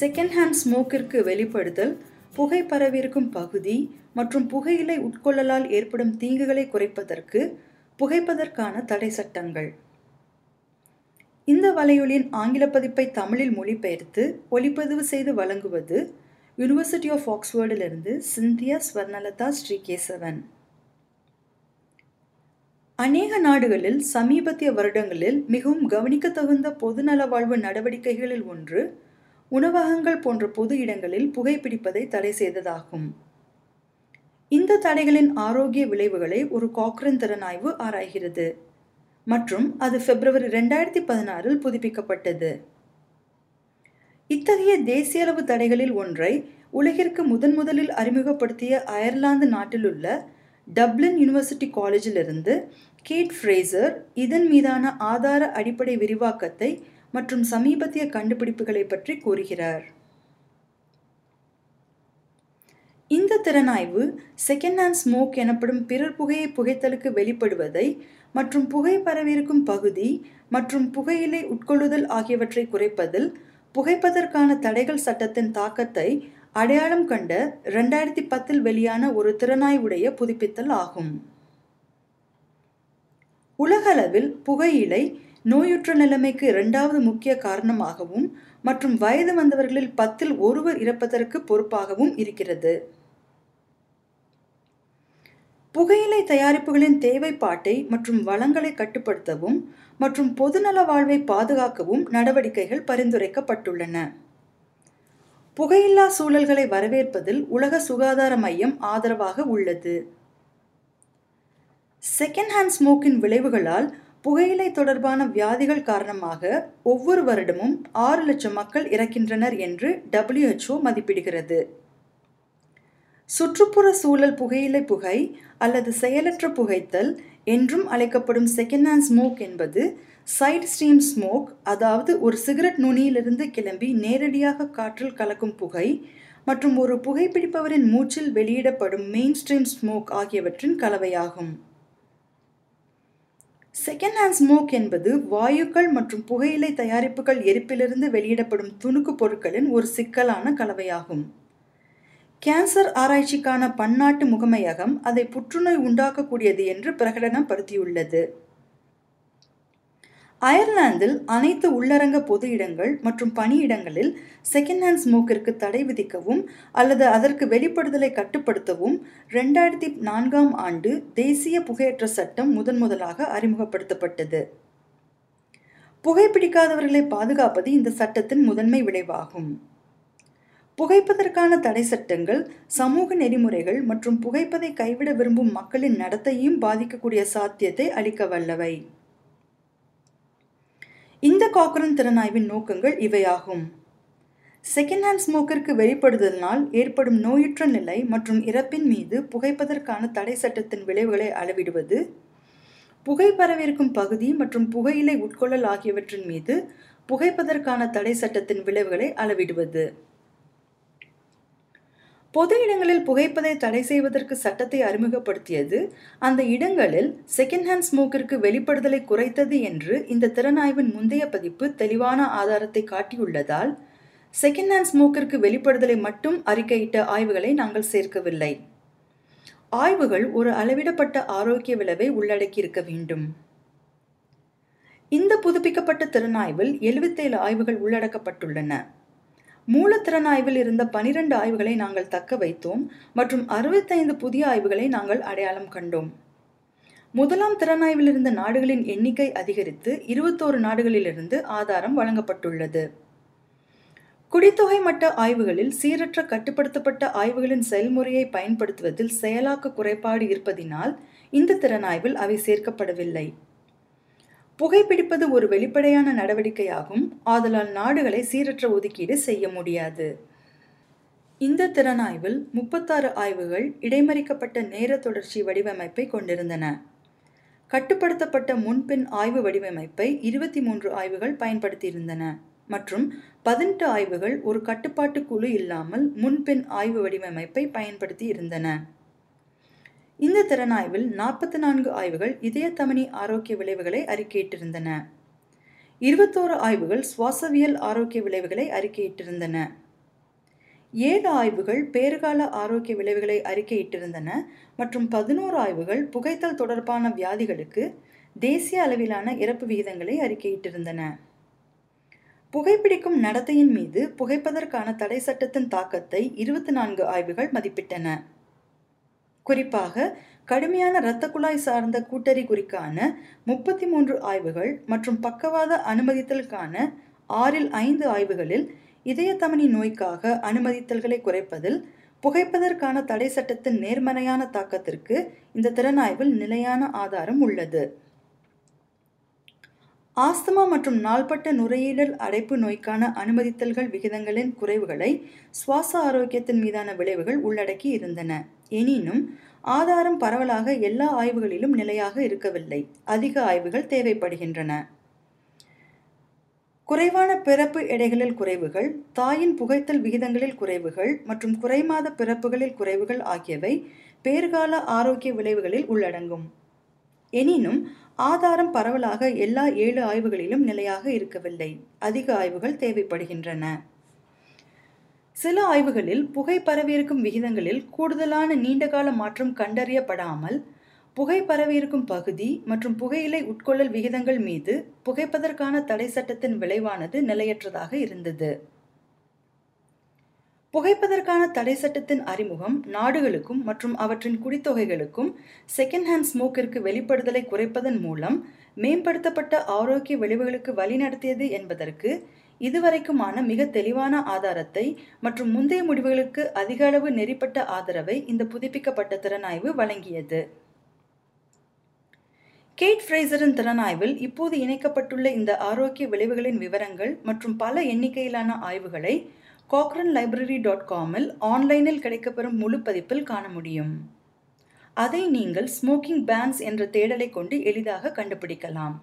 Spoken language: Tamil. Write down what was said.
செகண்ட் ஹேண்ட் ஸ்மோக்கிற்கு வெளிப்படுதல் புகை பரவியிருக்கும் பகுதி மற்றும் புகையிலை உட்கொள்ளலால் ஏற்படும் தீங்குகளை குறைப்பதற்கு புகைப்பதற்கான தடை சட்டங்கள். இந்த வலையொலியின் ஆங்கில பதிப்பை தமிழில் மொழிபெயர்த்து ஒளிப்பதிவு செய்து வழங்குவது யூனிவர்சிட்டி ஆஃப் ஆக்ஸ்போர்டிலிருந்து சிந்தியா ஸ்வர்ணலதா ஸ்ரீகேசவன். அநேக நாடுகளில் சமீபத்திய வருடங்களில் மிகவும் கவனிக்க தகுந்த பொதுநல வாழ்வு நடவடிக்கைகளில் ஒன்று உணவகங்கள் போன்ற பொது இடங்களில் புகைப்பிடிப்பதை தடை செய்ததாகும். இந்த தடைகளின் ஆரோக்கிய விளைவுகளை ஒரு காக்ரன் திறனாய்வு ஆராய்கிறது. மற்றும் அது பிப்ரவரி ரெண்டாயிரத்தி பதினாறில் புதுப்பிக்கப்பட்டது. இத்தகைய தேசிய அளவு தடைகளில் ஒன்றை உலகிற்கு முதன் முதலில் அறிமுகப்படுத்திய அயர்லாந்து நாட்டிலுள்ள டப்ளின் யூனிவர்சிட்டி காலேஜிலிருந்து கேட் ஃப்ரேசர் இதன் மீதான ஆதார அடிப்படை விரிவாக்கத்தை மற்றும் சமீபத்திய கண்டுபிடிப்புகளை பற்றி கூறுகிறார். இந்த திறனாய்வு செகண்ட் ஹேண்ட் ஸ்மோக் எனப்படும் பிறர் புகையை புகைத்தலுக்கு வெளிப்படுவதை மற்றும் புகை பரவியிருக்கும் பகுதி மற்றும் புகையிலை உட்கொள்ளுதல் ஆகியவற்றை குறைப்பதில் புகைப்பதற்கான தடைகள் சட்டத்தின் தாக்கத்தை அடையாளம் கண்ட ரெண்டாயிரத்தி பத்தில் வெளியான ஒரு திறனாய்வுடைய புதுப்பித்தல் ஆகும். உலகளவில் புகையிலை நோயுற்ற நிலைமைக்கு இரண்டாவது முக்கிய காரணமாகவும் மற்றும் வயது வந்தவர்களில் பத்தில் ஒருவர் இறப்பதற்கு பொறுப்பாகவும் இருக்கிறது. புகையிலை தயாரிப்புகளின் தேவைப்பாட்டை மற்றும் வளங்களை கட்டுப்படுத்தவும் மற்றும் பொதுநல வாழ்வை பாதுகாக்கவும் நடவடிக்கைகள் பரிந்துரைக்கப்பட்டுள்ளன. புகையில்லா சூழல்களை வரவேற்பதில் உலக சுகாதார மையம் ஆதரவாக உள்ளது. செகண்ட் ஹேண்ட் ஸ்மோக்கின் விளைவுகளால் புகையிலை தொடர்பான வியாதிகள் காரணமாக ஒவ்வொரு வருடமும் ஆறு லட்சம் மக்கள் இறக்கின்றனர் என்று டபிள்யூஹெச்ஓ மதிப்பிடுகிறது. சுற்றுப்புற சூழல் புகையிலை புகை அல்லது செயலற்ற புகைத்தல் என்றும் அழைக்கப்படும் செகண்ட் ஹேண்ட் ஸ்மோக் என்பது சைட் ஸ்ட்ரீம் ஸ்மோக் அதாவது ஒரு சிகரெட் நுனியிலிருந்து கிளம்பி நேரடியாக காற்றில் கலக்கும் புகை மற்றும் ஒரு புகைப்பிடிப்பவரின் மூச்சில் வெளியிடப்படும் மெயின் ஸ்ட்ரீம் ஸ்மோக் ஆகியவற்றின் கலவையாகும். செகண்ட் ஹேண்ட் ஸ்மோக் என்பது வாயுக்கள் மற்றும் புகையிலை தயாரிப்புகள் எரிப்பிலிருந்து வெளியிடப்படும் துணுக்கு பொருட்களின் ஒரு சிக்கலான கலவையாகும். கேன்சர் ஆராய்ச்சிக்கான பன்னாட்டு முகமையகம் அதை புற்றுநோய் உண்டாக்கக்கூடியது என்று பிரகடனப்படுத்தியுள்ளது. அயர்லாந்தில் அனைத்து உள்ளரங்க பொது இடங்கள் மற்றும் பணியிடங்களில் செகண்ட் ஹேண்ட் ஸ்மோக்கிற்கு தடை விதிக்கவும் அல்லது அதற்கு வெளிப்படுதலை கட்டுப்படுத்தவும் ரெண்டாயிரத்தி நான்காம் ஆண்டு தேசிய புகையற்ற சட்டம் முதன் முதலாக அறிமுகப்படுத்தப்பட்டது. புகைப்பிடிக்காதவர்களை பாதுகாப்பது இந்த சட்டத்தின் முதன்மை விளைவாகும். புகைப்பதற்கான தடை சட்டங்கள் சமூக நெறிமுறைகள் மற்றும் புகைப்பதை கைவிட விரும்பும் மக்களின் நடத்தையும் பாதிக்கக்கூடிய சாத்தியத்தை அளிக்க வல்லவை. காக்ரன் திறனாய்வின் நோக்கங்கள் இவையாகும். செகண்ட் ஹேண்ட் ஸ்மோக்கிற்கு வெளிப்படுதலினால் ஏற்படும் நோயுற்ற நிலை மற்றும் இறப்பின் மீது புகைப்பதற்கான தடை சட்டத்தின் விளைவுகளை அளவிடுவது புகை பரவிருக்கும் பகுதி மற்றும் புகையிலை உட்கொள்ளல் ஆகியவற்றின் மீது புகைப்பதற்கான தடை சட்டத்தின் விளைவுகளை அளவிடுவது. பொது இடங்களில் புகைப்பதை தடை செய்வதற்கு சட்டத்தை அறிமுகப்படுத்தியது. அந்த இடங்களில் செகண்ட் ஹேண்ட் ஸ்மோக்கிற்கு வெளிப்படுதலை குறைத்தது என்று இந்த திறனாய்வின் முந்தைய பதிப்பு தெளிவான ஆதாரத்தை காட்டியுள்ளதால் செகண்ட் ஹேண்ட் ஸ்மோக்கிற்கு வெளிப்படுதலை மட்டும் அறிக்கையிட்ட ஆய்வுகளை நாங்கள் சேர்க்கவில்லை. ஆய்வுகள் ஒரு அளவிடப்பட்ட ஆரோக்கிய விளைவை உள்ளடக்கியிருக்க வேண்டும். இந்த புதுப்பிக்கப்பட்ட திறனாய்வில் எழுபத்தேழு ஆய்வுகள் உள்ளடக்கப்பட்டுள்ளன. மூலத்திறனாய்வில் இருந்த பனிரெண்டு ஆய்வுகளை நாங்கள் தக்க வைத்தோம் மற்றும் அறுபத்தைந்து புதிய ஆய்வுகளை நாங்கள் அடையாளம் கண்டோம். முதலாம் திறனாய்வில் இருந்த நாடுகளின் எண்ணிக்கை அதிகரித்து இருபத்தோரு நாடுகளிலிருந்து ஆதாரம் வழங்கப்பட்டுள்ளது. குடித்தொகை மட்ட ஆய்வுகளில் சீரற்ற கட்டுப்படுத்தப்பட்ட ஆய்வுகளின் செயல்முறையை பயன்படுத்துவதில் செயலாக்க குறைபாடு இருப்பதினால் இந்த திறனாய்வில் அவை சேர்க்கப்படவில்லை. புகைப்பிடிப்பது ஒரு வெளிப்படையான நடவடிக்கையாகும். ஆதலால் நாடுகளை சீரற்ற ஒதுக்கீடு செய்ய முடியாது. இந்த திறனாய்வில் முப்பத்தாறு ஆய்வுகள் இடைமறிக்கப்பட்ட நேர தொடர்ச்சி வடிவமைப்பை கொண்டிருந்தன. கட்டுப்படுத்தப்பட்ட முன்பின் ஆய்வு வடிவமைப்பை இருபத்தி மூன்று ஆய்வுகள் பயன்படுத்தியிருந்தன. மற்றும் பதினெட்டு ஆய்வுகள் ஒரு கட்டுப்பாட்டு குழு இல்லாமல் முன்பின் ஆய்வு வடிவமைப்பை பயன்படுத்தி இருந்தன இந்த திறனாய்வில் நாற்பத்தி நான்கு ஆய்வுகள் இதயத்தமனி ஆரோக்கிய விளைவுகளை அறிக்கையிட்டிருந்தன. இருபத்தோரு ஆய்வுகள் சுவாசவியல் ஆரோக்கிய விளைவுகளை அறிக்கையிட்டிருந்தன. ஏழு ஆய்வுகள் பேறுகால ஆரோக்கிய விளைவுகளை அறிக்கையிட்டிருந்தன மற்றும் பதினோரு ஆய்வுகள் புகைத்தல் தொடர்பான வியாதிகளுக்கு தேசிய அளவிலான இறப்பு விகிதங்களை அறிக்கையிட்டிருந்தன. புகைப்பிடிக்கும் நடத்தையின் மீது புகைப்பதற்கான தடை சட்டத்தின் தாக்கத்தை இருபத்தி நான்கு ஆய்வுகள் மதிப்பிட்டன. குறிப்பாக கடுமையான இரத்த குழாய் சார்ந்த கூட்டறி குறிக்கான முப்பத்தி மூன்று ஆய்வுகள் மற்றும் பக்கவாத அனுமதித்தலுக்கான ஆறில் ஐந்து ஆய்வுகளில் இதயத்தமனி நோய்க்காக அனுமதித்தல்களை குறைப்பதில் புகைப்பதற்கான தடை சட்டத்தின் நேர்மறையான தாக்கத்திற்கு இந்த திறனாய்வில் நிலையான ஆதாரம் உள்ளது. ஆஸ்துமா மற்றும் நாள்பட்ட நுரையீடல் அடைப்பு நோய்க்கான அனுமதித்தல்கள் விகிதங்களின் குறைவுகளை சுவாச ஆரோக்கியத்தின் மீதான விளைவுகள் உள்ளடக்கி இருந்தன. எனினும் ஆதாரம் பரவலாக எல்லா ஆய்வுகளிலும் நிலையாக இருக்கவில்லை. அதிக ஆய்வுகள் தேவைப்படுகின்றன. குறைவான பிறப்பு எடைகளில் குறைவுகள் தாயின் புகைத்தல் விகிதங்களில் குறைவுகள் மற்றும் குறைமாத பிறப்புகளில் குறைவுகள் ஆகியவை பேறுகால ஆரோக்கிய விளைவுகளில் உள்ளடங்கும். எனினும் ஆதாரம் பரவலாக எல்லா ஏழு ஆய்வுகளிலும் நிலையாக இருக்கவில்லை. அதிக ஆய்வுகள் தேவைப்படுகின்றன. சில ஆய்வுகளில் புகை பரவியிருக்கும் விகிதங்களில் கூடுதலான நீண்டகால மாற்றம் கண்டறியப்படாமல் புகை பரவியிருக்கும் பகுதி மற்றும் புகையிலை உட்கொள்ளல் விகிதங்கள் மீது புகைப்பதற்கான தடை சட்டத்தின் விளைவானது நிலையற்றதாக இருந்தது. புகைப்பதற்கான தடை சட்டத்தின் அறிமுகம் நாடுகளுக்கும் மற்றும் அவற்றின் குடித்தொகைகளுக்கும் செகண்ட் ஹேண்ட் ஸ்மோக்கிற்கு வெளிப்படுதலை குறைப்பதன் மூலம் மேம்படுத்தப்பட்ட ஆரோக்கிய விளைவுகளுக்கு வழிநடத்தியது என்பதற்கு இதுவரைக்குமான மிக தெளிவான ஆதாரத்தை மற்றும் முந்தைய முடிவுகளுக்கு அதிக அளவு நெறிப்பட்ட ஆதரவை இந்த புதுப்பிக்கப்பட்ட திறனாய்வு வழங்கியது. கேட் ஃப்ரேசரின் திறனாய்வில் இப்போது இணைக்கப்பட்டுள்ள இந்த ஆரோக்கிய விளைவுகளின் விவரங்கள் மற்றும் பல எண்ணிக்கையிலான ஆய்வுகளை காக்ரன் லைப்ரரி டாட் காமில் ஆன்லைனில் கிடைக்கப்பெறும் முழு பதிப்பில் காண முடியும். அதை நீங்கள் ஸ்மோக்கிங் பேன்ஸ் என்ற தேடலை கொண்டு எளிதாக கண்டுபிடிக்கலாம்.